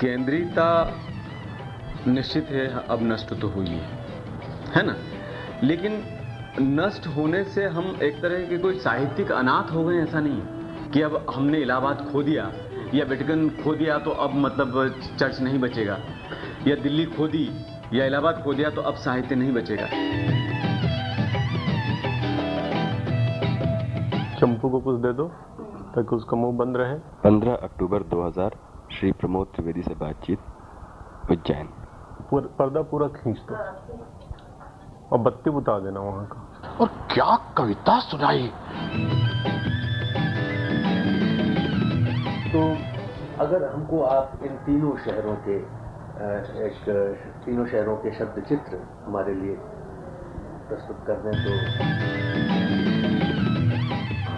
केंद्रीयता निश्चित है अब नष्ट तो हुई है। है ना? लेकिन नष्ट होने से हम एक तरह के कोई साहित्यिक अनाथ हो गए ऐसा नहीं कि अब हमने इलाहाबाद खो दिया या वेटिकन खो दिया तो अब मतलब चर्च नहीं बचेगा या दिल्ली खो दी या इलाहाबाद खो दिया तो अब साहित्य नहीं बचेगा। चंपू को कुछ दे दो ताकि उसका मुँह बंद रहे। 15 अक्टूबर 2000 श्री प्रमोद त्रिवेदी से बातचीत उज्जैन। पूर, पर्दा पूरा खींच दो। और बत्ती बुता देना वहाँ का। और क्या कविता सुनाई? तो अगर हमको आप इन तीनों शहरों के एक तीनों शहरों के शब्द चित्र हमारे लिए प्रस्तुत कर दें तो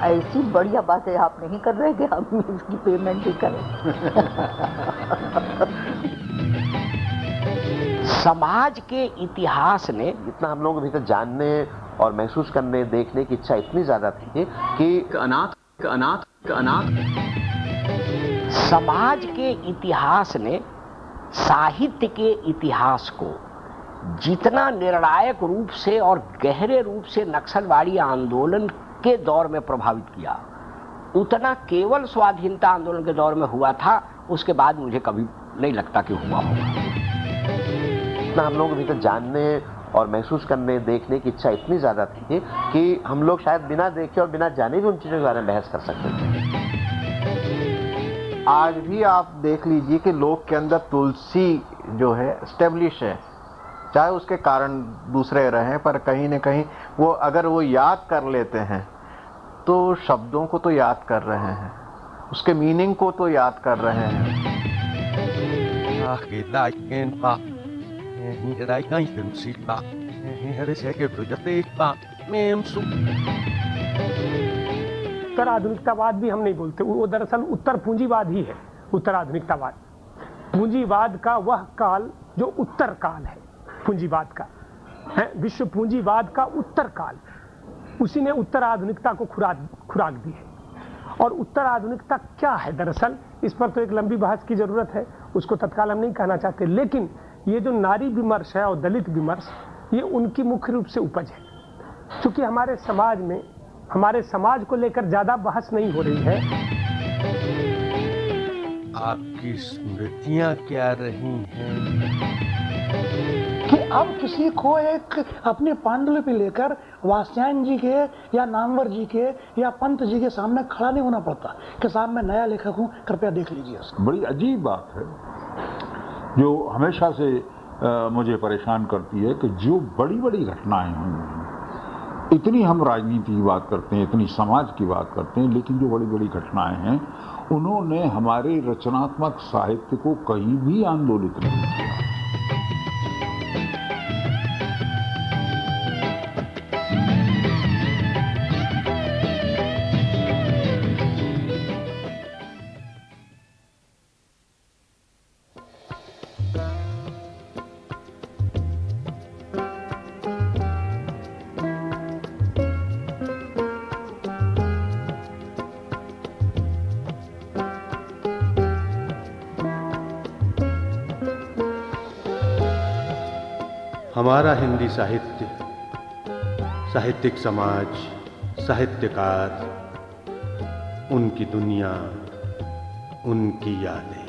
ऐसी बढ़िया बातें आप नहीं कर रहे कि हम इसकी पेमेंट भी करें। समाज के इतिहास ने जितना हम लोग के भीतर जानने और महसूस करने देखने की इच्छा इतनी ज़्यादा थी कि अनाथ अनाथ अनाथ। समाज के इतिहास ने साहित्य के इतिहास को जितना निर्णायक रूप से और गहरे रूप से नक्सलवाड़ी आंदोलन के दौर में प्रभावित किया। उतना केवल स्वाधीनता आंदोलन के दौर में हुआ था, उसके बाद मुझे कभी नहीं लगता कि हुआ होगा। जितना हम लोगों के भीतर जानने और महसूस करने, देखने की इच्छा इतनी ज़्यादा थी कि हम लोग शायद बिना देखे और बिना जाने भी उन चीज़ों के बारे में बहस कर सकते थे। आज भी आप देख लीजिए कि लोग के अंदर तुलसी जो है स्टेब्लिश है। चाहे उसके कारण दूसरे रहें, पर कहीं न कहीं वो अगर वो याद कर लेते हैं तो शब्दों को तो याद कर रहे हैं, उसके मीनिंग को तो याद कर रहे हैं। उत्तर आधुनिकतावाद भी हम नहीं बोलते, वो दरअसल उत्तर पूंजीवाद ही है, उत्तर आधुनिकतावाद। पूंजीवाद का वह काल जो उत्तर काल है। पूंजीवाद का, है? विश्व पूंजीवाद का उत्तर काल। उसी ने उत्तर आधुनिकता को खुराक खुराक दी है। और उत्तर आधुनिकता क्या है दरअसल? इस पर तो एक लंबी बहस की ज़रूरत है, उसको तत्काल हम नहीं कहना चाहते। लेकिन ये जो नारी विमर्श है और दलित विमर्श, ये उनकी मुख्य रूप से उपज है। क्योंकि हमारे समाज में, हमारे समाज को लेकर ज़्यादा बहस नहीं हो रही है। आपकी स्मृतियाँ क्या रही हैं? कि अब किसी को एक अपने पांडुलिपि लेकर वास्यायन जी के या नामवर जी के या पंत जी के सामने खड़ा नहीं होना पड़ता। कि साहब मैं नया लेखक हूँ कृपया देख लीजिए बड़ी अजीब बात है जो हमेशा से आ, मुझे परेशान करती है कि जो बड़ी बड़ी घटनाएँ हुई इतनी हम राजनीति की बात करते हैं इतनी समाज की बात करते हैं लेकिन जो बड़ी बड़ी घटनाएँ हैं उन्होंने हमारे रचनात्मक साहित्य को कहीं भी आंदोलित नहीं किया। हमारा हिंदी साहित्य साहित्यिक समाज साहित्यकार उनकी दुनिया उनकी यादें।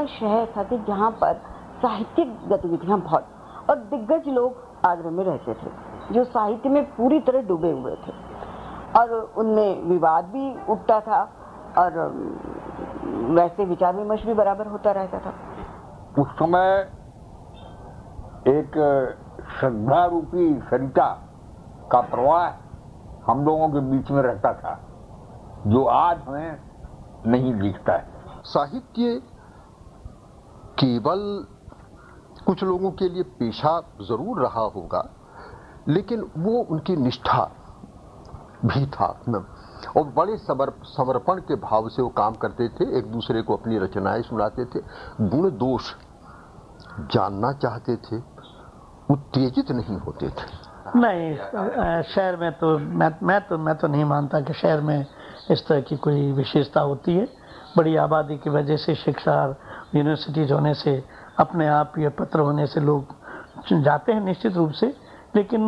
ऐसा शहर था कि जहाँ पर साहित्यिक गतिविधियाँ बहुत और दिग्गज लोग आगरा में रहते थे जो साहित्य में पूरी तरह डूबे हुए थे। और उनमें विवाद भी उठता था और वैसे विचार विमर्श भी बराबर होता रहता था। उस समय एक श्रद्धा रूपी सरिता का प्रवाह हम लोगों के बीच में रहता था जो आज हमें नहीं दिखता है। साहित्य केवल कुछ लोगों के लिए पेशा ज़रूर रहा होगा, लेकिन वो उनकी निष्ठा भी था। और बड़े समर समर्पण के भाव से वो काम करते थे, एक दूसरे को अपनी रचनाएँ सुनाते थे, गुण दोष जानना चाहते थे, उत्तेजित नहीं होते थे। नहीं शहर में तो मैं मैं तो मैं तो नहीं मानता कि शहर में इस तरह की कोई विशेषता होती है। बड़ी आबादी की वजह से शिक्षा यूनिवर्सिटीज होने से, अपने आप ये पत्र होने से लोग जाते हैं निश्चित रूप से, लेकिन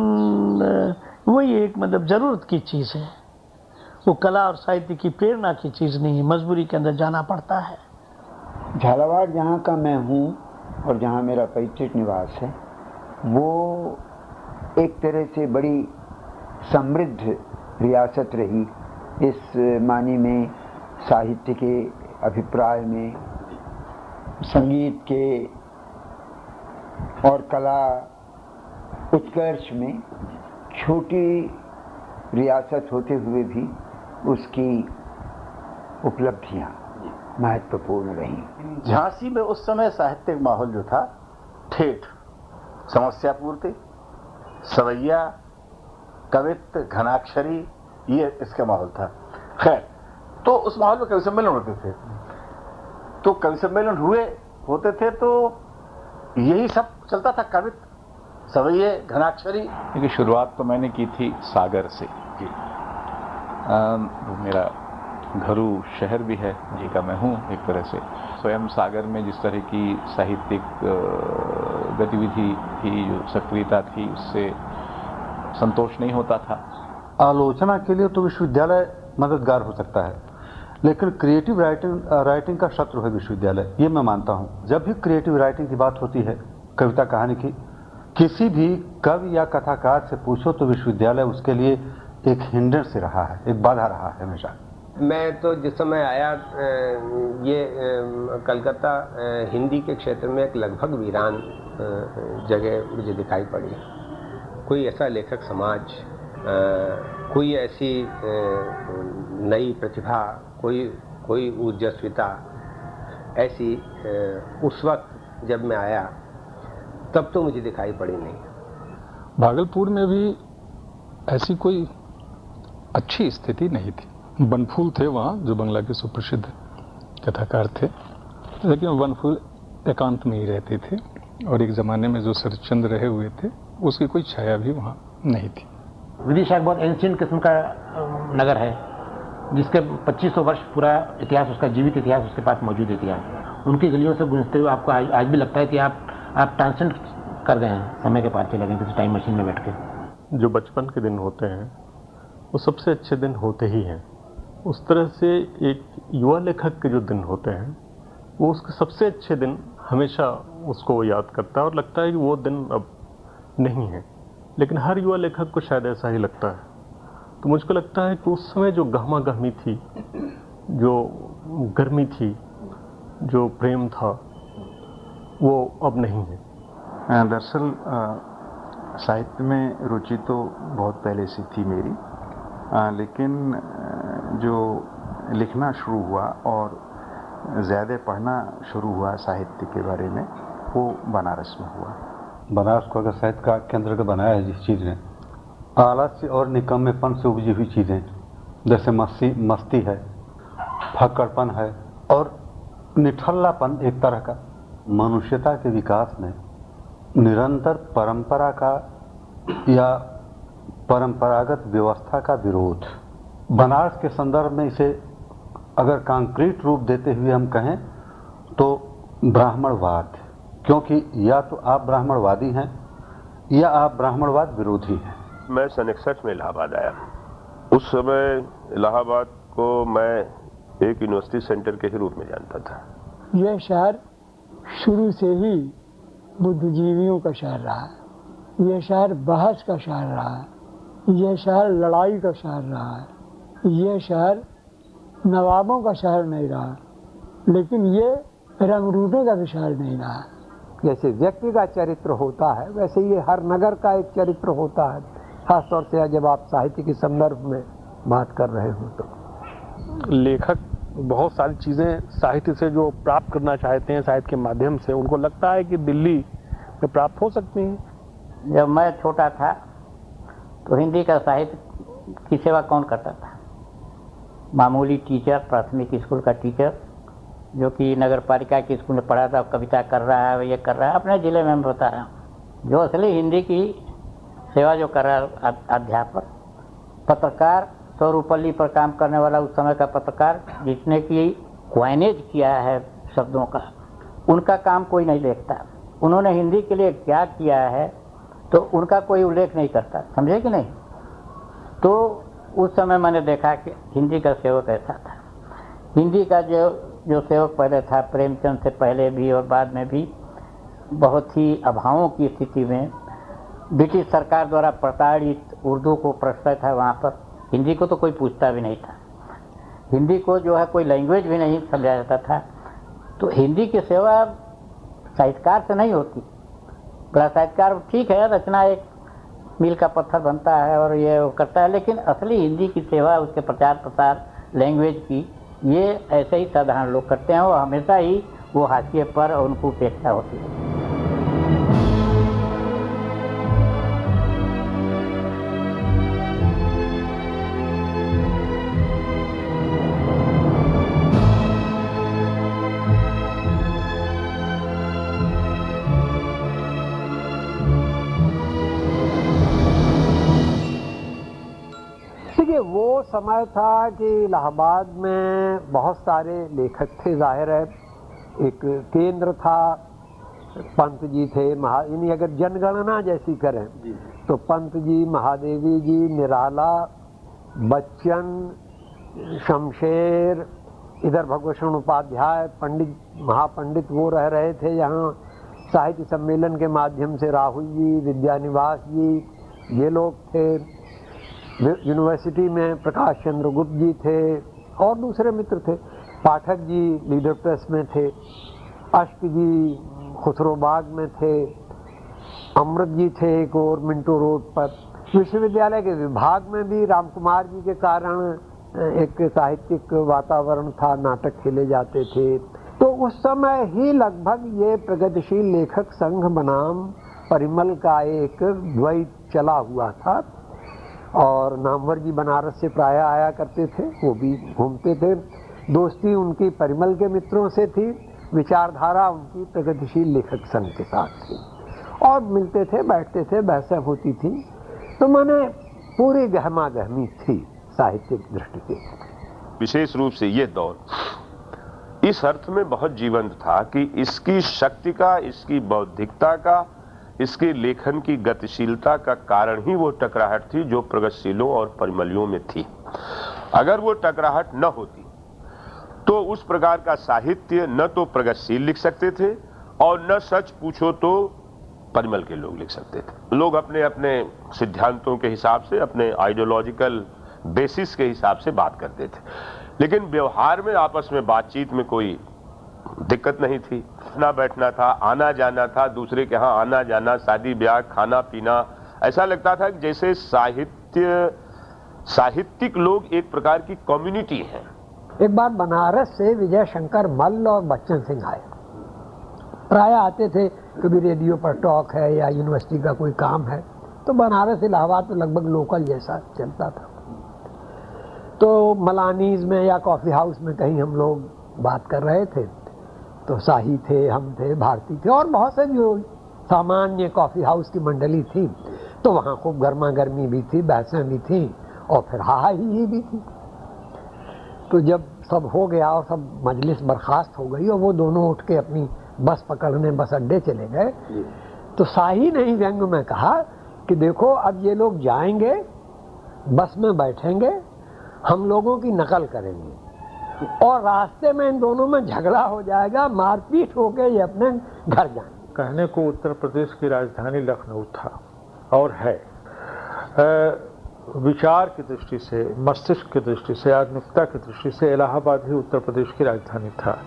वही एक मतलब ज़रूरत की चीज़ है। वो कला और साहित्य की प्रेरणा की चीज़ नहीं है मजबूरी के अंदर जाना पड़ता है। झालावाड़ जहाँ का मैं हूँ और जहाँ मेरा पैतृक निवास है, वो एक तरह से बड़ी समृद्ध रियासत रही। इस मानी में साहित्य के अभिप्राय में संगीत के और कला उत्कर्ष में छोटी रियासत होते हुए भी उसकी उपलब्धियाँ महत्वपूर्ण रही। झांसी में उस समय साहित्यिक माहौल जो था, ठेठ समस्या पूर्ति सवैया कवित्व घनाक्षरी, ये इसका माहौल था। खैर तो उस माहौल में कवि सम्मेलन होते थे? तो कवि सम्मेलन हुए होते थे तो यही सब चलता था कवित सवैये घनाक्षरी। देखिए शुरुआत तो मैंने की थी सागर से। अम, वो मेरा घरू शहर भी है जी का मैं हूँ एक तरह से। स्वयं सागर में जिस तरह की साहित्यिक गतिविधि थी जो सक्रियता थी उससे संतोष नहीं होता था। आलोचना के लिए तो विश्वविद्यालय मददगार हो सकता है। लेकिन क्रिएटिव राइटिंग राइटिंग का शत्रु है विश्वविद्यालय, ये मैं मानता हूँ। जब भी क्रिएटिव राइटिंग की बात होती है, कविता कहानी की, किसी भी कवि या कथाकार से पूछो तो विश्वविद्यालय उसके लिए एक हिंडर से रहा है, एक बाधा रहा है हमेशा। मैं तो जिस समय आया ये कलकत्ता हिंदी के क्षेत्र में एक लगभग वीरान जगह मुझे दिखाई पड़ी। कोई ऐसा लेखक समाज कोई ऐसी नई प्रतिभा, कोई कोई ऊर्जस्विता ऐसी उस वक्त जब मैं आया, तब तो मुझे दिखाई पड़ी नहीं। भागलपुर में भी ऐसी कोई अच्छी स्थिति नहीं थी। बनफूल थे वहाँ, जो बंगला के सुप्रसिद्ध कथाकार थे। लेकिन बनफूल एकांत में ही रहते थे, और एक ज़माने में जो शरचंद रहे हुए थे, उसकी कोई छाया भी वहाँ नहीं थी। विदिशा एक बहुत एंशियंट किस्म का नगर है जिसके 2500 वर्ष पूरा इतिहास उसका जीवित इतिहास उसके पास मौजूद इतिहास। उनकी गलियों से गुजरते हुए आपको आज, आज भी लगता है कि आप आप ट्रांसेंड कर गए हैं समय के पास चले गए किसी टाइम मशीन में बैठ के। जो बचपन के दिन होते हैं वो सबसे अच्छे दिन होते ही हैं। उस तरह से एक युवा लेखक के जो दिन होते हैं वो उसके सबसे अच्छे दिन हमेशा उसको याद करता है और लगता है कि वो दिन अब नहीं है। लेकिन हर युवा लेखक को शायद ऐसा ही लगता है। तो मुझको लगता है कि उस समय जो गहमा गहमी थी जो गर्मी थी जो प्रेम था वो अब नहीं है। दरअसल साहित्य में रुचि तो बहुत पहले से थी मेरी अ, लेकिन जो लिखना शुरू हुआ और ज़्यादा पढ़ना शुरू हुआ साहित्य के बारे में वो बनारस में हुआ। बनारस को अगर साहित्य का केंद्र का बनाया है जिस चीज़ ने आलस्य और निकम्मेपन से उपजी हुई चीज़ें, जैसे मस्ती मस्ती है, फक्कड़पन है, और निठल्लापन एक तरह का, मनुष्यता के विकास में निरंतर परंपरा का या परंपरागत व्यवस्था का विरोध। बनारस के संदर्भ में इसे अगर कंक्रीट रूप देते हुए हम कहें तो ब्राह्मणवाद। क्योंकि या तो आप ब्राह्मणवादी हैं या आप ब्राह्मणवाद विरोधी हैं। मैं सन इकसठ में इलाहाबाद आया। उस समय इलाहाबाद को मैं एक यूनिवर्सिटी सेंटर के ही रूप में जानता था। यह शहर शुरू से ही बुद्धिजीवियों का शहर रहा। है यह शहर बहस का शहर रहा। है यह शहर लड़ाई का शहर रहा। है यह शहर नवाबों का शहर नहीं रहा। लेकिन ये रंगरूटों का भी शहर नहीं रहा। जैसे व्यक्ति का चरित्र होता है वैसे ये हर नगर का एक चरित्र होता है। खासतौर से जब आप साहित्य के संदर्भ में बात कर रहे हो तो। लेखक बहुत सारी चीज़ें साहित्य से जो प्राप्त करना चाहते हैं साहित्य के माध्यम से उनको लगता है कि दिल्ली में प्राप्त हो सकती हैं। जब मैं छोटा था तो हिंदी का साहित्य की सेवा कौन करता था? मामूली टीचर प्राथमिक स्कूल का टीचर जो कि नगर पालिका के स्कूल में पढ़ा था, कविता कर रहा है, ये कर रहा है, अपने ज़िले में बता रहा हूँ। जो असली हिंदी की सेवा जो कर रहा है अध्यापक, पत्रकार, स्वरूपल्ली पर काम करने वाला उस समय का पत्रकार, जिसने की क्वाइनेज किया है शब्दों का, उनका काम कोई नहीं देखता। उन्होंने हिंदी के लिए क्या किया है तो उनका कोई उल्लेख नहीं करता, समझे कि नहीं? तो उस समय मैंने देखा कि हिंदी का सेवक ऐसा था। हिंदी का जो जो सेवक पहले था, प्रेमचंद से पहले भी और बाद में भी, बहुत ही अभावों की स्थिति में ब्रिटिश सरकार द्वारा प्रताड़ित उर्दू को प्रश्रय था वहाँ पर। हिंदी को तो कोई पूछता भी नहीं था। हिंदी को जो है कोई लैंग्वेज भी नहीं समझा जाता था। तो हिंदी की सेवा साहित्यकार से नहीं होती। बड़ा साहित्यकार ठीक है, रचना एक मील का पत्थर बनता है और ये करता है, लेकिन असली हिंदी की सेवा, उसके प्रचार प्रसार लैंग्वेज की ये ऐसे ही साधारण लोग करते हैं और हमेशा ही वो हाशिए पर उनको उपेक्षा होती है। समय था कि इलाहाबाद में बहुत सारे लेखक थे ज़ाहिर है। एक केंद्र था पंत जी थे महा यानी अगर जनगणना जैसी करें तो पंत जी महादेवी जी निराला बच्चन शमशेर इधर भगवत उपाध्याय पंडित महापंडित वो रह रहे थे यहाँ। साहित्य सम्मेलन के माध्यम से राहुल जी विद्यानिवास जी ये लोग थे। यूनिवर्सिटी में प्रकाश चंद्र गुप्त जी थे और दूसरे मित्र थे। पाठक जी लीडर प्रेस में थे। अष्ट जी खुसरो बाग में थे। अमृत जी थे एक और मिंटो रोड पर। विश्वविद्यालय के विभाग में भी राम कुमार जी के कारण एक साहित्यिक वातावरण था, नाटक खेले जाते थे। तो उस समय ही लगभग ये प्रगतिशील लेखक संघ बनाम परिमल का एक द्वैत चला हुआ था। और नामवर जी बनारस से प्राय आया करते थे, वो भी घूमते थे। दोस्ती उनकी परिमल के मित्रों से थी, विचारधारा उनकी प्रगतिशील लेखक संघ के साथ थी। और मिलते थे, बैठते थे, बहसें होती थी। तो मैंने पूरी गहमा गहमी थी साहित्यिक दृष्टि से। विशेष रूप से ये दौर इस अर्थ में बहुत जीवंत था कि इसकी शक्ति का, इसकी बौद्धिकता का इसके लेखन की गतिशीलता का कारण ही वो टकराहट थी जो प्रगतिशीलों और परिमलियों में थी। अगर वो टकराहट न होती तो उस प्रकार का साहित्य न तो प्रगतिशील लिख सकते थे और न सच पूछो तो परिमल के लोग लिख सकते थे। लोग अपने अपने सिद्धांतों के हिसाब से, अपने आइडियोलॉजिकल बेसिस के हिसाब से बात करते थे। लेकिन व्यवहार में आपस में बातचीत में कोई दिक्कत नहीं थी। उठना बैठना था, आना जाना था, दूसरे के यहाँ आना जाना, शादी ब्याह, खाना पीना। ऐसा लगता था कि जैसे साहित्य, साहित्यिक लोग एक प्रकार की कम्युनिटी है। एक बार बनारस से विजय शंकर मल्ल और बच्चन सिंह आए। प्राय आते थे, कभी रेडियो पर टॉक है या यूनिवर्सिटी का कोई काम है? तो बनारस, इलाहाबाद तो लगभग लोकल जैसा चलता था। तो मलानीज में या कॉफ़ी हाउस में कहीं हम लोग बात कर रहे थे। तो शाही थे हम थे भारती थे और बहुत से जो सामान्य कॉफ़ी हाउस की मंडली थी तो वहाँ खूब गर्मा गर्मी भी थी बहसें भी थी और फिर हा ही ही भी थी। तो जब सब हो गया और सब मजलिस बर्खास्त हो गई और वो दोनों उठ के अपनी बस पकड़ने बस अड्डे चले गए तो शाही ने ही व्यंग में कहा कि देखो अब ये लोग जाएँगे बस में बैठेंगे हम लोगों की नकल करेंगे। और रास्ते में इन दोनों में झगड़ा हो जाएगा मारपीट होकर ये अपने घर जाएँगे। कहने को उत्तर प्रदेश की राजधानी लखनऊ था और है। अ, विचार की दृष्टि से मस्तिष्क की दृष्टि से आधुनिकता की दृष्टि से इलाहाबाद ही उत्तर प्रदेश की राजधानी था।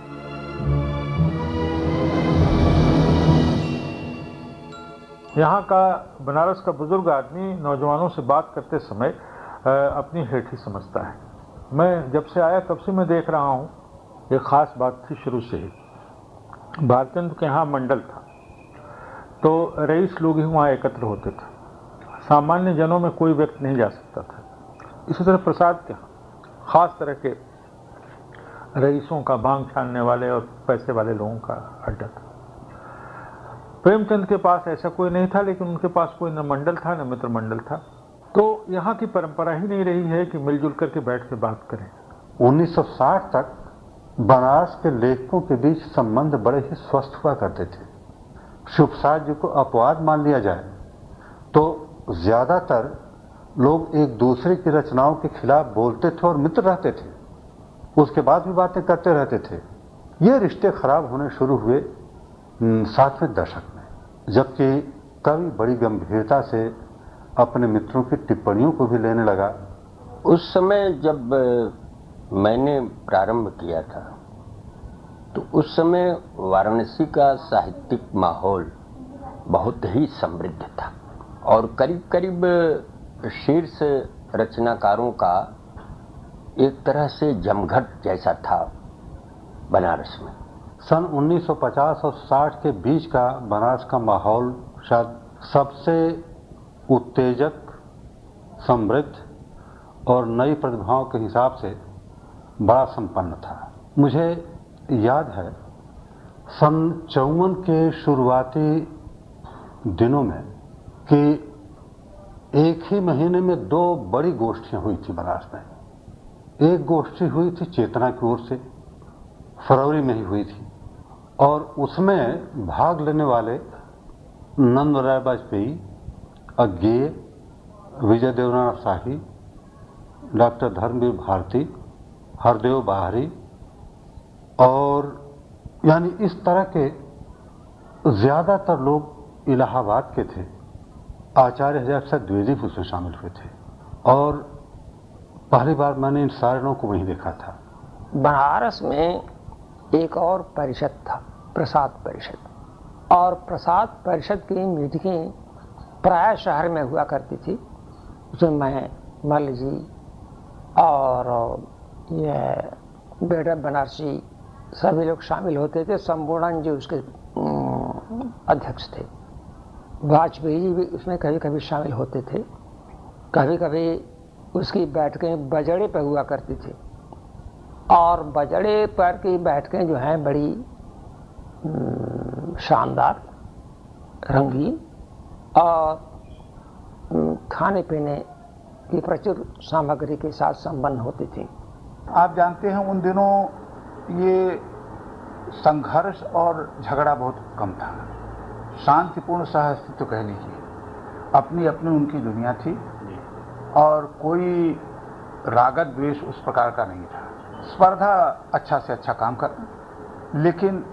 यहाँ का बनारस का बुज़ुर्ग आदमी नौजवानों से बात करते समय अपनी हेठी समझता है। मैं जब से आया तब से मैं देख रहा हूँ, ये खास बात थी शुरू से ही। भारतेंद्र के यहाँ मंडल था। तो रईस लोग ही वहाँ एकत्र होते थे। सामान्य जनों में कोई व्यक्ति नहीं जा सकता था। इसी तरह प्रसाद के यहाँ, खास तरह के रईसों का भाँग छानने वाले और पैसे वाले लोगों का अड्डा था। प्रेमचंद के पास ऐसा कोई नहीं था, लेकिन उनके पास कोई न मंडल था, न मित्र मंडल था। तो यहाँ की परंपरा ही नहीं रही है कि मिलजुल करके बैठ के बात करें। 1960 तक बनारस के लेखकों के बीच संबंध बड़े ही स्वस्थ हुआ करते थे। शुभ जी को अपवाद मान लिया जाए तो ज़्यादातर लोग एक दूसरे की रचनाओं के खिलाफ बोलते थे और मित्र रहते थे। उसके बाद भी बातें करते रहते थे। ये रिश्ते खराब होने शुरू हुए सातवें दशक में, जबकि कवि बड़ी गंभीरता से अपने मित्रों की टिप्पणियों को भी लेने लगा। उस समय जब मैंने प्रारंभ किया था तो उस समय वाराणसी का साहित्यिक माहौल बहुत ही समृद्ध था और करीब करीब शीर्ष रचनाकारों का एक तरह से जमघट जैसा था बनारस में। सन 1950 और 60 के बीच का बनारस का माहौल शायद सबसे उत्तेजक, समृद्ध और नई प्रतिभाओं के हिसाब से बड़ा संपन्न था। मुझे याद है, सन चौवन के शुरुआती दिनों में कि एक ही महीने में दो बड़ी गोष्ठियाँ हुई थी बनारस में। एक गोष्ठी हुई थी चेतना की ओर से, फरवरी में ही हुई थी, और उसमें भाग लेने वाले नंद राय वाजपेयी अज्ञेय विजय देवनाथ शाही डॉक्टर धर्मवीर भारती, हरदेव बाहरी, और यानी इस तरह के ज़्यादातर लोग इलाहाबाद के थे। आचार्य हज़ार से द्विवेदी उसमें शामिल हुए थे। और पहली बार मैंने इन सारे लोगों को वहीं देखा था। बनारस में एक और परिषद था, प्रसाद परिषद। और प्रसाद परिषद की मीटिंगें प्राय शहर में हुआ करती थी। उसमें मैं मल जी और ये बेटा बनारसी सभी लोग शामिल होते थे। संपूर्ण जी उसके अध्यक्ष थे। वाजपेयी जी भी उसमें कभी कभी शामिल होते थे। कभी कभी उसकी बैठकें बजड़े पर हुआ करती थी। और बजड़े पर की बैठकें जो हैं बड़ी शानदार, रंगीन और खाने पीने की प्रचुर सामग्री के साथ संपन्न होती थी। आप जानते हैं, उन दिनों ये संघर्ष और झगड़ा बहुत कम था। शांतिपूर्ण सह अस्तित्व कह लीजिए। अपनी अपनी उनकी दुनिया थी और कोई रागत द्वेष उस प्रकार का नहीं था। स्पर्धा अच्छा से अच्छा काम करना लेकिन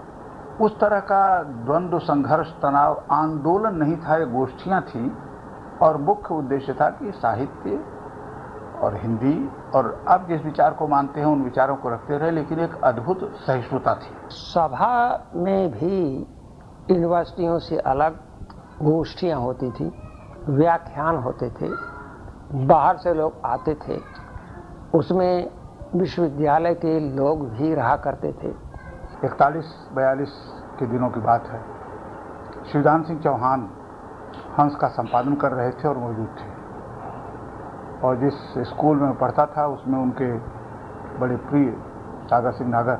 उस तरह का द्वंद्व, संघर्ष, तनाव, आंदोलन नहीं था, ये गोष्ठियाँ थी। और मुख्य उद्देश्य था कि साहित्य और हिंदी और अब जिस विचार को मानते हैं, उन विचारों को रखते रहे, लेकिन एक अद्भुत सहिष्णुता थी। सभा में भी यूनिवर्सिटियों से अलग गोष्ठियाँ होती थी, व्याख्यान होते थे, बाहर से लोग आते थे, उसमें विश्वविद्यालय के लोग भी रहा करते थे। इकतालीस बयालीस के दिनों की बात है। शिवदान सिंह चौहान हंस का संपादन कर रहे थे और मौजूद थे। और जिस स्कूल में पढ़ता था, उसमें उनके बड़े प्रिय सागर सिंह नागर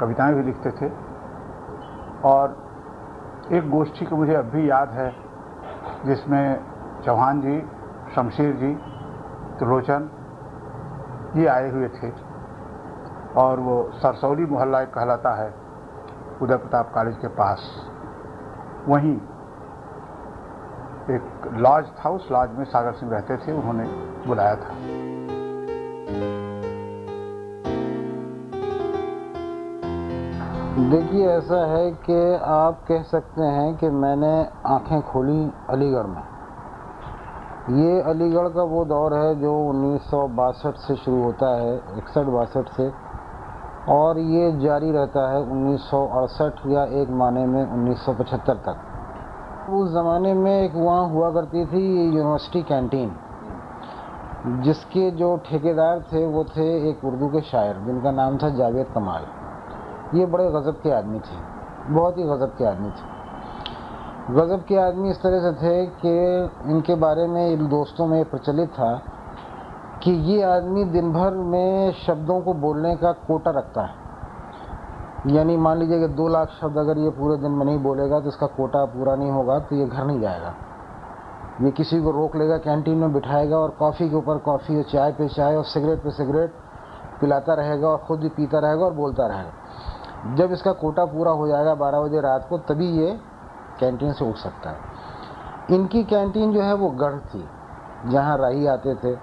कविताएँ भी लिखते थे। और एक गोष्ठी को मुझे अब भी याद है, जिसमें चौहान जी, शमशेर जी, त्रिलोचन, ये आए हुए थे। और वो सरसौली मोहल्ला कहलाता है, उदय प्रताप कॉलेज के पास। वहीं एक लॉज था, उस लॉज में सागर सिंह रहते थे, उन्होंने बुलाया था। देखिए, ऐसा है कि आप कह सकते हैं कि मैंने आँखें खोली अलीगढ़ में। ये अलीगढ़ का वो दौर है जो उन्नीस सौ बासठ से शुरू होता है, इकसठ बासठ से। और ये जारी रहता है उन्नीस सौ अड़सठ या एक माने में 1975 तक। उस ज़माने में एक वहाँ हुआ करती थी यूनिवर्सिटी कैंटीन, जिसके जो ठेकेदार थे, वो थे एक उर्दू के शायर, जिनका नाम था जावेद कमाल। ये बड़े गज़ब के आदमी थे, बहुत ही गज़ब के आदमी थे। गजब के आदमी इस तरह से थे कि इनके बारे में, इन दोस्तों में प्रचलित था कि ये आदमी दिन भर में शब्दों को बोलने का कोटा रखता है। यानी मान लीजिए कि दो लाख शब्द अगर ये पूरे दिन में नहीं बोलेगा तो इसका कोटा पूरा नहीं होगा तो ये घर नहीं जाएगा। ये किसी को रोक लेगा, कैंटीन में बिठाएगा और कॉफ़ी के ऊपर कॉफ़ी और चाय पे चाय और सिगरेट पे सिगरेट पिलाता रहेगा और ख़ुद भी पीता रहेगा और बोलता रहेगा। जब इसका कोटा पूरा हो जाएगा बारह बजे रात को, तभी ये कैंटीन से उठ सकता है। इनकी कैंटीन जो है वो गढ़ थी, जहाँ राही आते थे।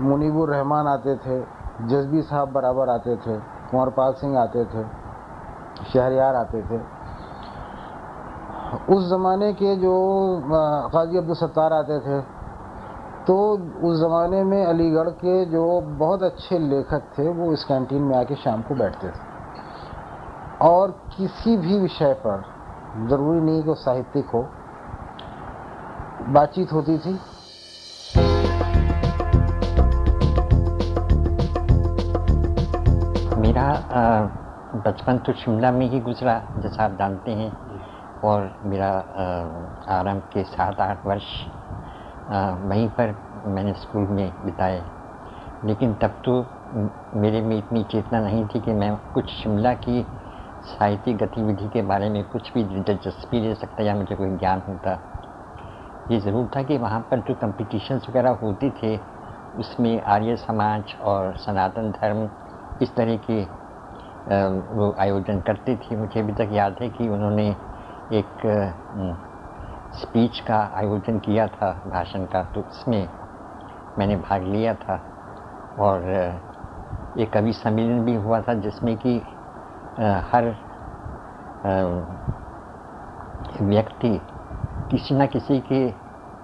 मुनीबुर रहमान आते थे, जजबी साहब बराबर आते थे, कुंवरपाल सिंह आते थे, शहरियार आते थे। उस ज़माने के जो काजी अब्दुल सत्तार आते थे तो उस ज़माने में अलीगढ़ के जो बहुत अच्छे लेखक थे, वो इस कैंटीन में आके शाम को बैठते थे। और किसी भी विषय पर, ज़रूरी नहीं कि साहित्यिक हो, बातचीत होती थी। बचपन तो शिमला में ही गुजरा, जैसा आप जानते हैं। और मेरा आरंभ के सात आठ वर्ष वहीं पर मैंने स्कूल में बिताए। लेकिन तब तो मेरे में इतनी चेतना नहीं थी कि मैं कुछ शिमला की साहित्यिक गतिविधि के बारे में कुछ भी दिलचस्पी ले सकता या मुझे कोई ज्ञान होता। ये ज़रूर था कि वहाँ पर जो कंपटीशन्स वगैरह होते थे, उसमें आर्य समाज और सनातन धर्म इस तरह के वो आयोजन करती थी। मुझे अभी तक याद है कि उन्होंने एक स्पीच का आयोजन किया था, भाषण का। तो उसमें मैंने भाग लिया था और एक कवि सम्मेलन भी हुआ था जिसमें कि हर व्यक्ति किसी न किसी के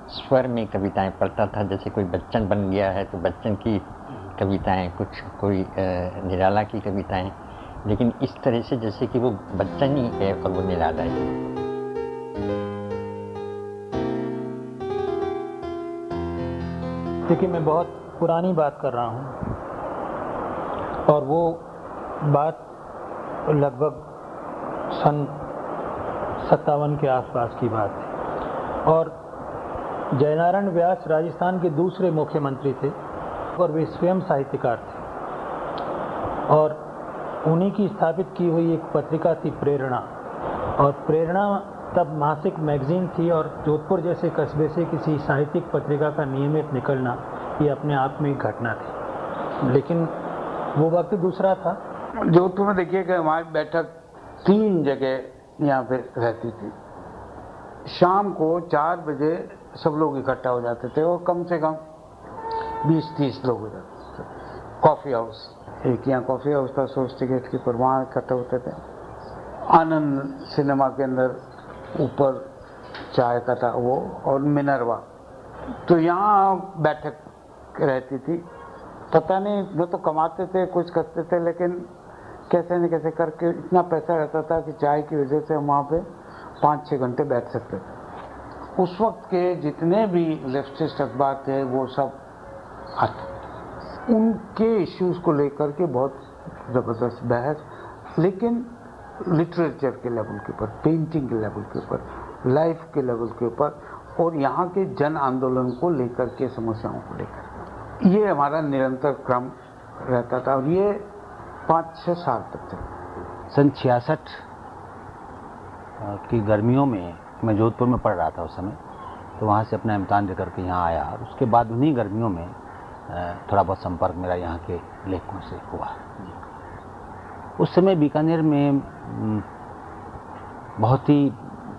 स्वर में कविताएँ पढ़ता था। जैसे कोई बच्चन बन गया है तो बच्चन की कविताएँ, कुछ कोई निराला की कविताएँ लेकिन इस तरह से जैसे कि वो बच्चन ही है और वो निराला है। देखिए, मैं बहुत पुरानी बात कर रहा हूँ और वो बात लगभग सन सत्तावन के आसपास की बात है। और जयनारायण व्यास राजस्थान के दूसरे मुख्यमंत्री थे और वे स्वयं साहित्यकार थे। और उन्हीं की स्थापित की हुई एक पत्रिका थी प्रेरणा। और प्रेरणा तब मासिक मैगजीन थी और जोधपुर जैसे कस्बे से किसी साहित्यिक पत्रिका का नियमित निकलना ये अपने आप में एक घटना थी। लेकिन वो वक्त दूसरा था। जोधपुर में देखिए कि हमारी बैठक तीन जगह यहाँ पे रहती थी। शाम को चार बजे सब लोग इकट्ठा हो जाते थे और कम से कम बीस तीस लोग हो जाते कॉफ़ी हाउस। एक यहाँ कॉफ़ी हाउस था सोच टिकट की वहाँ इकट्ठा होते थे। आनंद सिनेमा के अंदर ऊपर चाय का था वो और मिनरवा। तो यहाँ बैठक रहती थी। पता नहीं, वो तो कमाते थे, कुछ करते थे, लेकिन कैसे न कैसे करके इतना पैसा रहता था कि चाय की वजह से हम वहाँ पे पाँच छः घंटे बैठ सकते थे। उस वक्त के जितने भी लेफ्टिस्ट अखबार थे, वो सब आते उनके इश्यूज़ को लेकर के बहुत ज़बरदस्त बहस, लेकिन लिटरेचर के लेवल के ऊपर पेंटिंग के लेवल के ऊपर लाइफ के लेवल के ऊपर, और यहाँ के जन आंदोलन को लेकर के समस्याओं को लेकर ये हमारा निरंतर क्रम रहता था, और ये पाँच छः साल तक चला। सन छियासठ की गर्मियों में मैं जोधपुर में पढ़ रहा था उस समय तो वहाँ से अपना इम्तहान देकर के यहाँ आया, और उसके बाद उन्हीं गर्मियों में थोड़ा बहुत संपर्क मेरा यहाँ के लेखकों से हुआ। उस समय बीकानेर में बहुत ही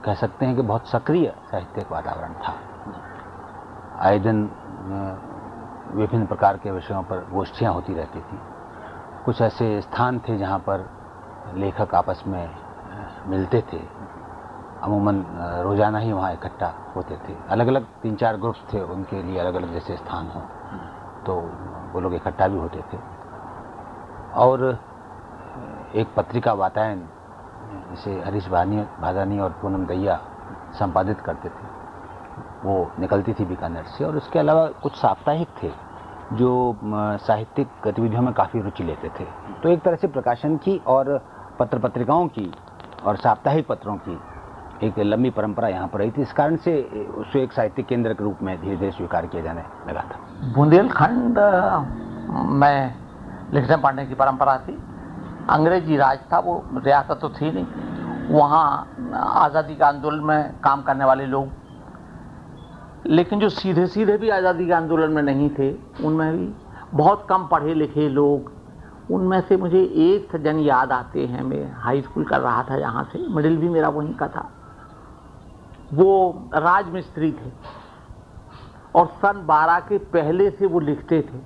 कह सकते हैं कि बहुत सक्रिय साहित्यिक वातावरण था। आए दिन विभिन्न प्रकार के विषयों पर गोष्ठियाँ होती रहती थी। कुछ ऐसे स्थान थे जहाँ पर लेखक आपस में मिलते थे। अमूमन रोज़ाना ही वहाँ इकट्ठा होते थे। अलग अलग तीन चार ग्रुप्स थे उनके लिए अलग अलग जैसे स्थान हों। तो वो लोग इकट्ठा भी होते थे। और एक पत्रिका वातायन, जिसे हरीश भानी, भादानी और पूनम दैया संपादित करते थे, वो निकलती थी बीकानेर से। और उसके अलावा कुछ साप्ताहिक थे, जो साहित्यिक गतिविधियों में काफ़ी रुचि लेते थे। तो एक तरह से प्रकाशन की और पत्र पत्रिकाओं की और साप्ताहिक पत्रों की एक लंबी परंपरा यहाँ पर रही थी। इस कारण से उसको एक साहित्यिक केंद्र के रूप में धीरे धीरे स्वीकार किया जाने लगा था। बुंदेलखंड, में लिखने पढ़ने की परंपरा थी। अंग्रेज़ी राज था, वो रियासत तो थी नहीं। वहाँ आज़ादी के आंदोलन में काम करने वाले लोग, लेकिन जो सीधे सीधे भी आज़ादी के आंदोलन में नहीं थे, उनमें भी बहुत कम पढ़े लिखे लोग, उनमें से मुझे एक सज्जन याद आते हैं। मैं हाई स्कूल कर रहा था यहाँ से मिडिल भी मेरा वहीं का था। वो राज मिस्त्री थे। और सन 12 के पहले से वो लिखते थे।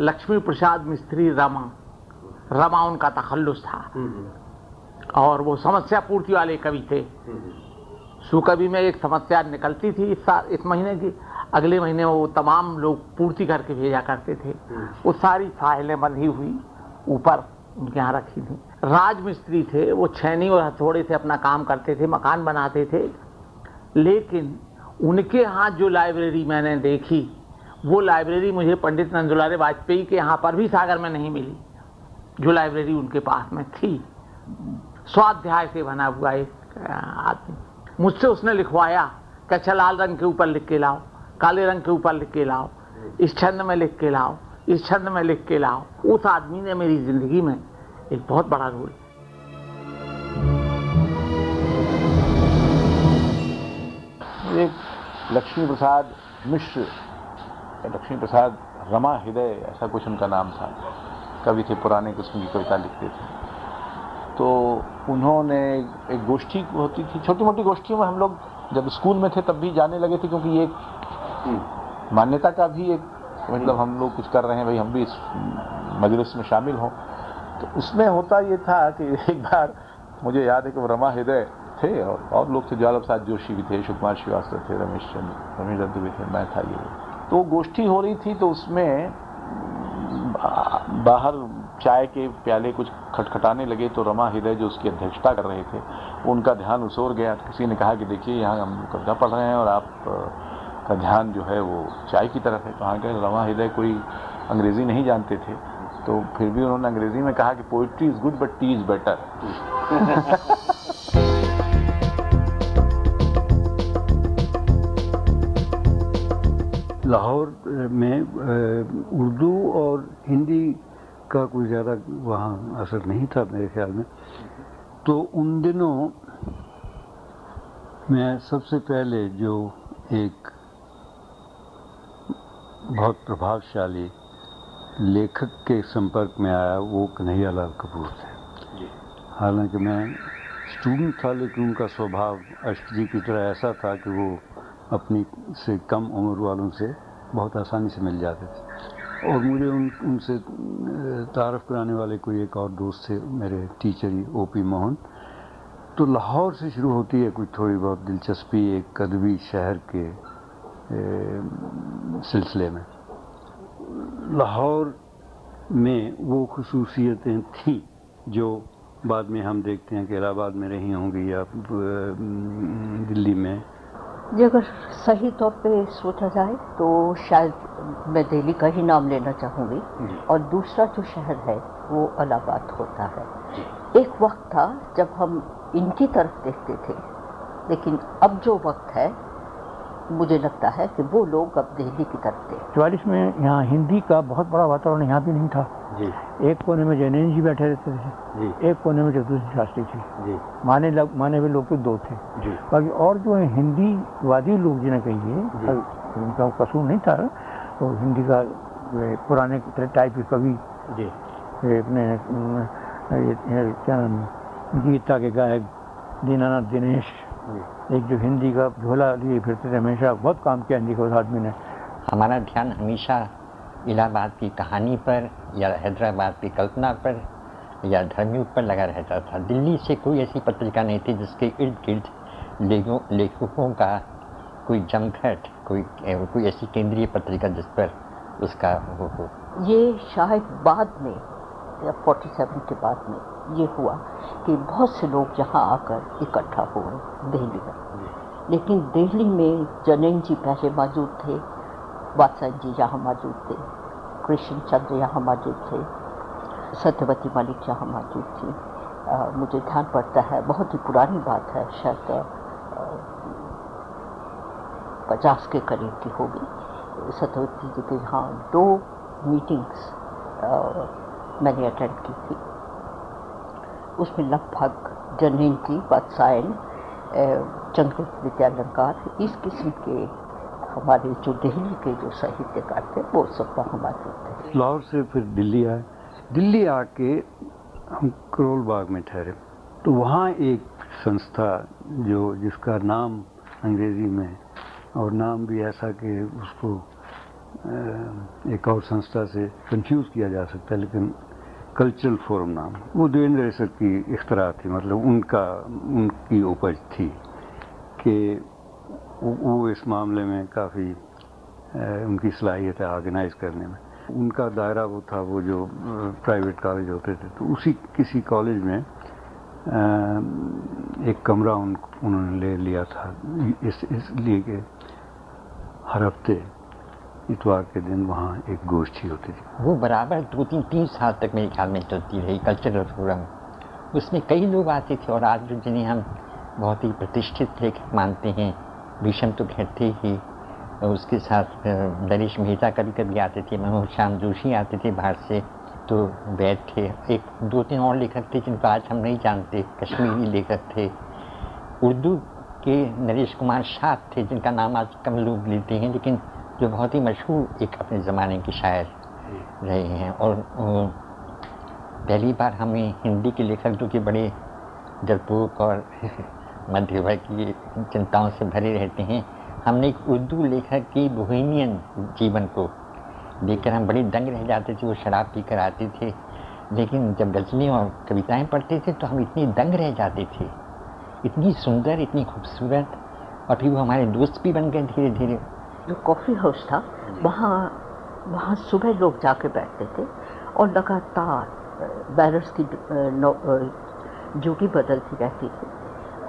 लक्ष्मी प्रसाद मिस्त्री रमा। रमा उनका तखल्लुस था। और वो समस्या पूर्ति वाले कवि थे। सुकवि में एक समस्या निकलती थी इस साल इस महीने की। अगले महीने वो तमाम लोग पूर्ति करके भेजा करते थे। वो सारी फाइलें बंधी हुई ऊपर उनके यहाँ रखी थी। राजमिस्त्री थे वो छैनी और हथौड़े से अपना काम करते थे मकान बनाते थे। लेकिन उनके यहाँ जो लाइब्रेरी मैंने देखी, वो लाइब्रेरी मुझे पंडित नंदुलारे वाजपेयी के यहाँ पर भी सागर में नहीं मिली, जो लाइब्रेरी उनके पास में थी। स्वाध्याय से बना हुआ एक आदमी। मुझसे उसने लिखवाया कि अच्छा लाल रंग के ऊपर लिख के लाओ, काले रंग के ऊपर लिख के लाओ, इस छंद में लिख के लाओ, इस छंद में लिख के लाओ। उस आदमी ने मेरी ज़िंदगी में एक बहुत बड़ा रोल एक लक्ष्मी प्रसाद मिश्र लक्ष्मी प्रसाद रमा हृदय, ऐसा कुछ उनका नाम था। कवि थे, पुराने किस्म की कविता लिखते थे। तो उन्होंने एक गोष्ठी होती थी छोटी मोटी गोष्ठियों में हम लोग जब स्कूल में थे तब भी जाने लगे थे, क्योंकि ये मान्यता का भी एक मतलब हम लोग कुछ कर रहे हैं, भाई हम भी इस मजलिस में शामिल हों। तो उसमें होता ये था कि एक बार मुझे याद है कि वो रमा हृदय थे और और लोग थे ज्वाला प्रसाद जोशी भी थे सुकुमार श्रीवास्तव थे, रमेश चंद्र रमेश चंद्र भी थे, मैं था ये। तो गोष्ठी हो रही थी तो उसमें बाहर चाय के प्याले कुछ खटखटाने लगे तो रमा हृदय जो उसकी अध्यक्षता कर रहे थे, उनका ध्यान उस ओर गया। तो किसी ने कहा कि देखिए, यहाँ हम कविता पढ़ रहे हैं और आप का ध्यान जो है वो चाय की तरफ़ है। कहा कि रमा हृदय कोई अंग्रेज़ी नहीं जानते थे। तो फिर भी उन्होंने अंग्रेज़ी में कहा कि poetry is good but tea is better Urdu और हिंदी का कोई ज़्यादा वहाँ असर नहीं था मेरे ख्याल में। तो उन दिनों मैं सबसे पहले जो एक बहुत प्रभावशाली लेखक के संपर्क में आया वो कन्हैया लाल कपूर थे। हालाँकि मैं स्टूडेंट था लेकिन उनका स्वभाव अष्ट जी की तरह ऐसा था कि वो अपनी से कम उम्र वालों से बहुत आसानी से मिल जाते थे। और मुझे उन, उनसे तारफ़ कराने वाले कोई एक और दोस्त थे, मेरे टीचर ही ओ पी मोहन। तो लाहौर से शुरू होती है कुछ थोड़ी बहुत दिलचस्पी एक कदवी शहर के सिलसिले में। लाहौर में वो खसूसियतें थीं जो बाद में हम देखते हैं कि इलाहाबाद में रही होंगी या दिल्ली में। जी अगर सही तौर पे सोचा जाए तो शायद मैं दिल्ली का ही नाम लेना चाहूँगी। और दूसरा जो शहर है वो अलाहाबाद होता है। एक वक्त था जब हम इनकी तरफ़ देखते थे लेकिन अब जो वक्त है मुझे लगता है कि वो लोग अब दिल्ली की तरफ़ थे। चौवालीस में यहाँ हिंदी का बहुत बड़ा वातावरण यहाँ भी नहीं था। जी। एक कोने में जैनैन जी बैठे रहते थे। जी। एक कोने में चतुर्थ शास्त्री थे जी। माने लग, माने हुए लोग तो दो थे। जी। बाकी और जो है हिंदी वादी लोग जिन्हें कहिए उनका कसूर नहीं था तो हिंदी का पुराने टाइप के कवि जी। अपने क्या नाम गीता के गायक दीनानाथ दिनेश। एक जो हिंदी का झोला लिए फिरते थे हमेशा बहुत काम किया हिंदी को उस आदमी ने। हमारा ध्यान हमेशा इलाहाबाद की कहानी पर या हैदराबाद की कल्पना पर या धर्मयुग पर लगा रहता था। दिल्ली से कोई ऐसी पत्रिका नहीं थी जिसके इर्द गिर्द लेखकों का कोई जमघट कोई कोई ऐसी केंद्रीय पत्रिका जिस पर उसका वो हो। ये शायद बाद में या 47 के बाद में। ये हुआ कि बहुत से लोग यहाँ आकर इकट्ठा हुए दिल्ली में। लेकिन दिल्ली में जनेन जी पहले मौजूद थे वात्सन जी यहाँ मौजूद थे कृष्ण चंद्र यहाँ मौजूद थे सत्यवती मलिक यहाँ मौजूद थी। अ, मुझे ध्यान पड़ता है बहुत ही पुरानी बात है शायद पचास के करीब की होगी। सत्यवती जी के यहाँ दो मीटिंग्स आ, मैंने अटेंड की थी। उसमें लगभग जनयंती वात्सायन चंद्रगुप्त विद्यालंकार, इस किस्म के हमारे जो दिल्ली के जो साहित्यकार थे, वो सब हमारे थे। लाहौर से फिर दिल्ली आए। दिल्ली आके हम करोल बाग में ठहरे। तो वहाँ एक संस्था जो, जिसका नाम अंग्रेज़ी में, और नाम भी ऐसा कि उसको एक और संस्था से कंफ्यूज किया जा सकता है, लेकिन कल्चरल फोरम नाम। वो देवेंद्र रेसर की इख्तरा थी मतलब उनका, उनकी उपज थी कि वो वो इस मामले में काफ़ी उनकी सलाहियत है ऑर्गेनाइज करने में। उनका दायरा वो था, वो जो प्राइवेट कॉलेज होते थे तो उसी, किसी कॉलेज में एक कमरा उन, उन्होंने ले लिया था, इस, इसलिए कि हर हफ़्ते इतवार के दिन वहाँ एक गोष्ठी होती थी। वो बराबर दो तीन तीन साल तक मेरे ख्याल में चलती रही कल्चरल फोरम उसमें कई लोग आते थे और आज जो जिन्हें हम बहुत ही प्रतिष्ठित लेखक मानते हैं, भीषम तो थे ही, उसके साथ नरेश मेहता कभी कभी आते थे, मनोहर श्याम जोशी आते थे बाहर से तो वैद थे। एक, दो, तीन और लेखक थे जिनको आज हम नहीं जानते, कश्मीरी लेखक थे। उर्दू के नरेश कुमार शाह थे, जिनका नाम आज कम लोग लेते हैं, लेकिन जो बहुत ही मशहूर एक अपने ज़माने के शायर रहे हैं और पहली बार हमें हिंदी के लेखक जो कि बड़े डरपोक और मध्य वर्ग की चिंताओं से भरे रहते हैं, हमने एक उर्दू लेखक की बोहेमियन जीवन को देखकर हम बड़े दंग रह जाते थे, वो शराब पी कर आते थे। लेकिन जब गज़लें और कविताएँ पढ़ते थे तो हम इतने दंग रह जाते थे। इतनी सुंदर, इतनी खूबसूरत और फिर वो हमारे दोस्त भी बन गए धीरे धीरे जो कॉफ़ी हाउस था वहाँ वहाँ सुबह लोग जाके बैठते थे और लगातार बैरर्स की ड्यूटी बदलती रहती थी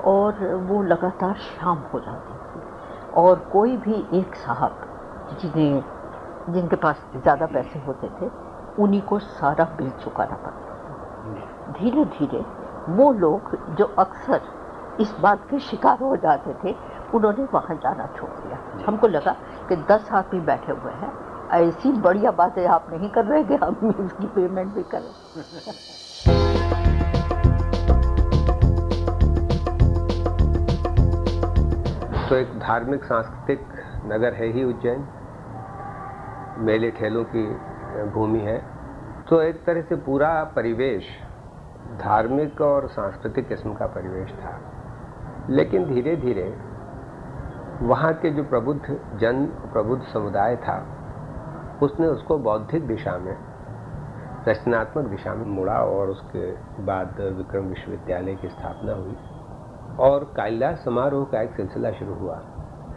और वो लगातार शाम हो जाती थी। और कोई भी एक साहब जिन्हें जिनके पास ज़्यादा पैसे होते थे उन्हीं को सारा बिल चुकाना पड़ता था। धीरे धीरे वो लोग जो अक्सर इस बात के शिकार हो जाते थे उन्होंने वहाँ जाना छोड़ दिया। हमको लगा कि दस आदमी बैठे हुए हैं। ऐसी बढ़िया बातें आप नहीं कर रहे कि हम इसकी पेमेंट भी करें। तो एक धार्मिक सांस्कृतिक नगर है ही उज्जैन। मेले ठेलों की भूमि है। तो एक तरह से पूरा परिवेश धार्मिक और सांस्कृतिक किस्म का परिवेश था। लेकिन धीरे धीरे वहाँ के जो प्रबुद्ध जन, प्रबुद्ध समुदाय था, उसने उसको बौद्धिक दिशा में, रचनात्मक दिशा में मुड़ा और उसके बाद विक्रम विश्वविद्यालय की स्थापना हुई। और कालिदास समारोह का एक सिलसिला शुरू हुआ।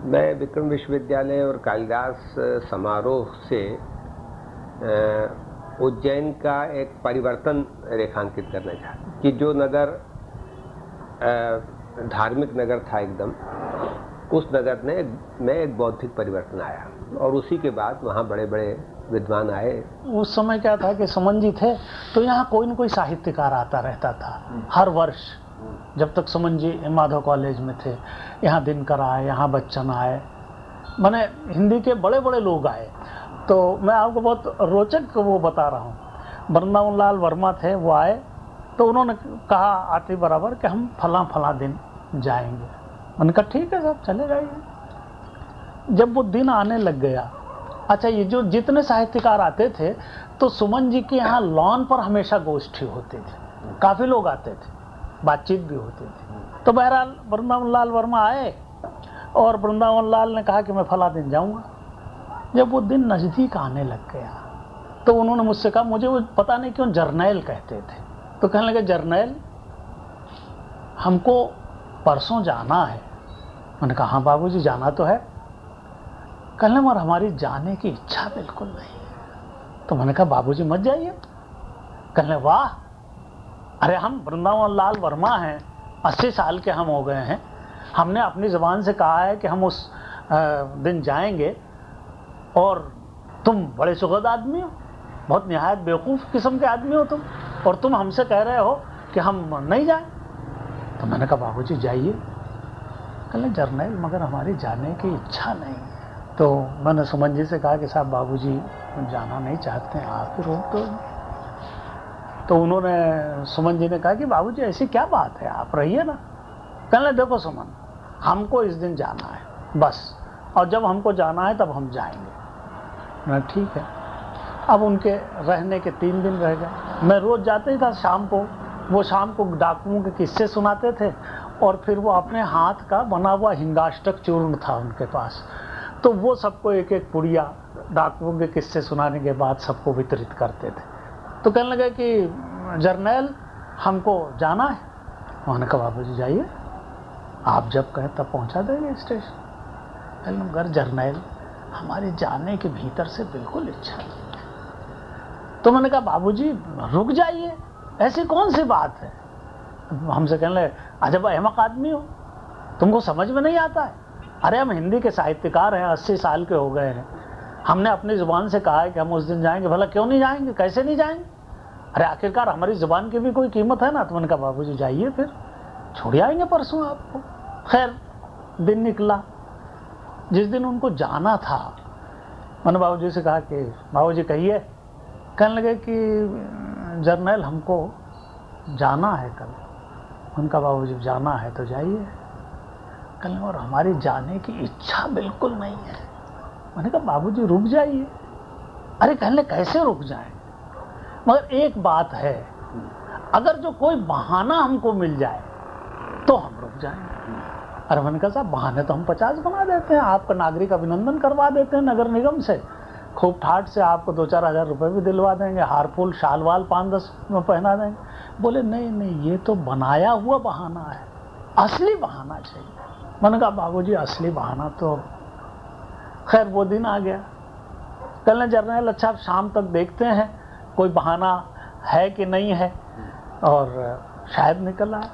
मैं विक्रम विश्वविद्यालय और कालिदास समारोह से उज्जैन का एक परिवर्तन रेखांकित करना चाहता कि जो नगर धार्मिक नगर था एकदम उस नगर ने, में एक बौद्धिक परिवर्तन आया। और उसी के बाद वहाँ बड़े बड़े विद्वान आए। उस समय क्या था कि समन जी थे तो यहाँ कोई न कोई साहित्यकार आता रहता था, हर वर्ष, जब तक सुमन जी माधव कॉलेज में थे। यहाँ दिनकर आए, यहाँ बच्चन आए। मैंने हिंदी के बड़े बड़े लोग आए। तो मैं आपको बहुत रोचक वो बता रहा हूँ। वृंदावन लाल वर्मा थे, वो आए तो उन्होंने कहा आते बराबर कि हम फला फला दिन जाएँगे। मैंने कहा ठीक है साहब, चले जाइए। जब वो दिन आने लग गया अच्छा ये जो जितने साहित्यकार आते थे तो सुमन जी के यहाँ लॉन पर हमेशा गोष्ठी होती थी। काफ़ी लोग आते थे, बातचीत भी होती थी। तो बहरहाल वृंदावन लाल वर्मा आए, और वृंदावन लाल ने कहा कि मैं फला दिन जाऊँगा। जब वो दिन नज़दीक आने लग गया तो उन्होंने मुझसे कहा, मुझे वो पता नहीं क्यों जर्नैल कहते थे। तो कहने लगे, जर्नैल, हमको परसों जाना है। मैंने कहा हाँ बाबू जी जाना तो है। कहने मगर हमारी जाने की इच्छा बिल्कुल नहीं है। तो मैंने कहा बाबू जी मत जाइए। कहने, वाह! अरे, हम वृंदावन लाल वर्मा हैं। अस्सी साल के हम हो गए हैं। हमने अपनी ज़बान से कहा है कि हम उस दिन जाएँगे और तुम बड़े सुखद आदमी हो। बहुत नहायत बेवकूफ़ किस्म के आदमी हो तुम और तुम हमसे कह रहे हो कि हम नहीं जाएँ। तो मैंने कहा बाबू जी जाइए। कहने जर्नैल, मगर हमारी जाने की इच्छा नहीं तो मैंने सुमन जी से कहा कि साहब, बाबूजी जाना नहीं चाहते हैं। आप ही रोक दो। तो उन्होंने सुमन जी ने कहा कि बाबूजी, ऐसी क्या बात है? आप रहिए ना। कहने देखो सुमन, हमको इस दिन जाना है, बस। और जब हमको जाना है, तब हम जाएँगे। मैं, ठीक है। अब उनके रहने के तीन दिन रह गए। मैं रोज जाते ही था शाम को। वो शाम को डाकुओं के किस्से सुनाते थे। और फिर वो अपने हाथ का बना हुआ हिंगाष्टक चूर्ण था उनके पास। तो वो सबको एक एक पुड़िया डाकुओं के किस्से सुनाने के बाद सबको वितरित करते थे। तो कहने लगे कि, जर्नैल, हमको जाना है। उन्होंने कहा बाबू जी जाइए। आप जब कहें तब पहुँचा देंगे स्टेशन। कहने मगर जर्नैल, हमारे जाने के भीतर से बिल्कुल इच्छा नहीं तो मैंने कहा, बाबूजी, रुक जाइए। ऐसी कौन सी बात है? हमसे कहने लगे अजब अहमक आदमी हो। तुमको समझ में नहीं आता है? अरे, हम हिंदी के साहित्यकार हैं, अस्सी साल के हो गए हैं। हमने अपनी ज़ुबान से कहा है कि हम उस दिन जाएँगे। भला क्यों नहीं जाएँगे? कैसे नहीं जाएँगे? अरे, आखिरकार हमारी ज़ुबान की भी कोई कीमत है ना? तो मैंने कहा बाबू जी जाइए फिर। छोड़ आएँगे परसों आपको। खैर, दिन निकला। जिस दिन उनको जाना था, मैंने बाबू जी से कहा कि बाबू जी कहिए। कहने लगे कि, जर्नल, हमको जाना है कल। उनका बाबू जी जाना है तो जाइए। कल और हमारी जाने की इच्छा बिल्कुल नहीं है। मैंने कहा बाबू जी रुक जाइए। अरे, कहने कैसे रुक जाए? मगर एक बात है, अगर जो कोई बहाना हमको मिल जाए तो हम रुक जाएँगे अरे, मैंने कहा, साहब, बहाने तो हम पचास बना देते हैं। आपका नागरिक अभिनंदन करवा देते हैं नगर निगम से। खूब ठाट से आपको दो चार हज़ार रुपए भी दिलवा देंगे। हार फूल, शाल वाल पाँच दस पहना देंगे। बोले, नहीं नहीं, ये तो बनाया हुआ बहाना है, असली बहाना चाहिए। मैंने कहा, बाबूजी, असली बहाना तो खैर वो दिन आ गया। कल जर्नल अच्छा शाम तक देखते हैं, कोई बहाना है कि नहीं है? और शायद निकल आए।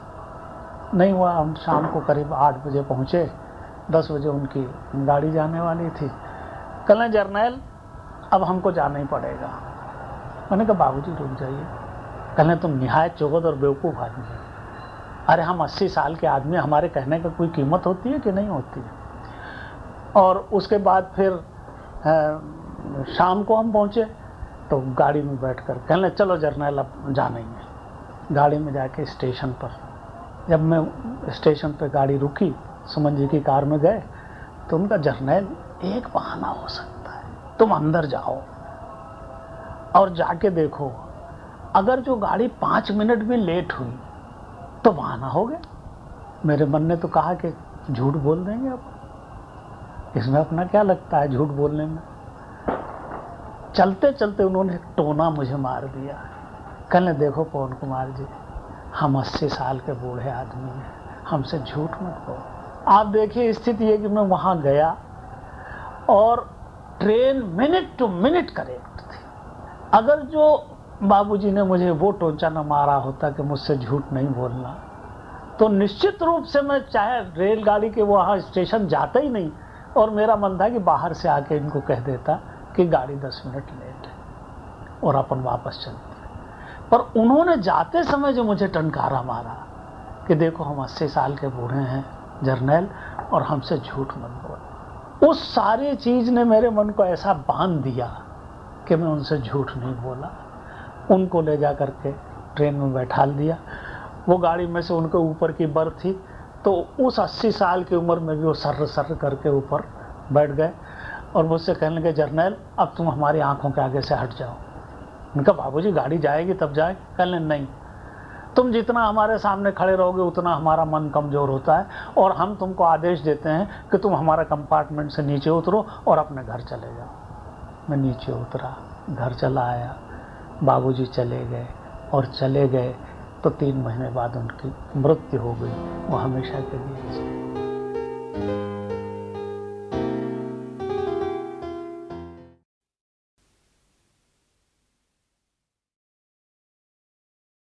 नहीं हुआ, हम शाम को करीब आठ बजे पहुँचे, दस बजे उनकी गाड़ी जाने वाली थी। कल जर्नैल अब हमको जाना ही पड़ेगा। मैंने कहा, बाबूजी, रुक जाइए। कल तुम निहायत चौबद और बेवकूफ़ आदमी है। अरे हम 80 साल के आदमी हमारे कहने का कोई कीमत होती है कि नहीं होती है? और उसके बाद फिर शाम को हम पहुँचे तो गाड़ी में बैठ कर कहने चलो जर्नैल, अब जाना ही है। गाड़ी में जाके स्टेशन पर, जब मैं स्टेशन पर गाड़ी रुकी, सुमन जी की कार में गए तो उनका, जर्नैल, एक बहाना हो सकता है, तुम अंदर जाओ और जाके देखो अगर जो गाड़ी पाँच मिनट भी लेट हुई तो बहाना हो गया मेरे मन ने तो कहा कि झूठ बोल देंगे अब इसमें अपना क्या लगता है झूठ बोलने में? चलते चलते उन्होंने टोना मुझे मार दिया। कहने, देखो पवन कुमार जी, हम अस्सी साल के बूढ़े आदमी हैं, हमसे झूठ मत बोलो। आप देखिए स्थिति ये कि मैं वहाँ गया और train minute to minute correct थी। अगर जो बाबूजी ने मुझे वो टोचा न मारा होता कि मुझसे झूठ नहीं बोलना। तो निश्चित रूप से मैं चाहे रेलगाड़ी के वहाँ स्टेशन जाता ही नहीं और मेरा मन था कि बाहर से आके इनको कह देता कि गाड़ी दस मिनट लेट है और अपन वापस चलते पर उन्होंने जाते समय जो मुझे टनकारा मारा कि देखो हम अस्सी साल के बूढ़े हैं, जर्नैल, और हमसे झूठ मत बोल। उस सारी चीज़ ने मेरे मन को ऐसा बाँध दिया कि मैं उनसे झूठ नहीं बोला। उनको ले जा करके ट्रेन में बैठा दिया वो गाड़ी में से उनके ऊपर की बर्थ थी तो उस 80 साल की उम्र में भी वो सर्र सर्र करके ऊपर बैठ गए और मुझसे कहने लगे, जर्नैल, अब तुम हमारी आँखों के आगे से हट जाओ। उनका बाबूजी, गाड़ी जाएगी तब जाए? कहने, नहीं। तुम जितना हमारे सामने खड़े रहोगे, उतना हमारा मन कमज़ोर होता है और हम तुमको आदेश देते हैं कि तुम हमारा कंपार्टमेंट से नीचे उतरो और अपने घर चले जाओ। मैं नीचे उतरा, घर चला आया। बाबूजी चले गए और चले गए तो तीन महीने बाद उनकी मृत्यु हो गई, वो हमेशा के लिए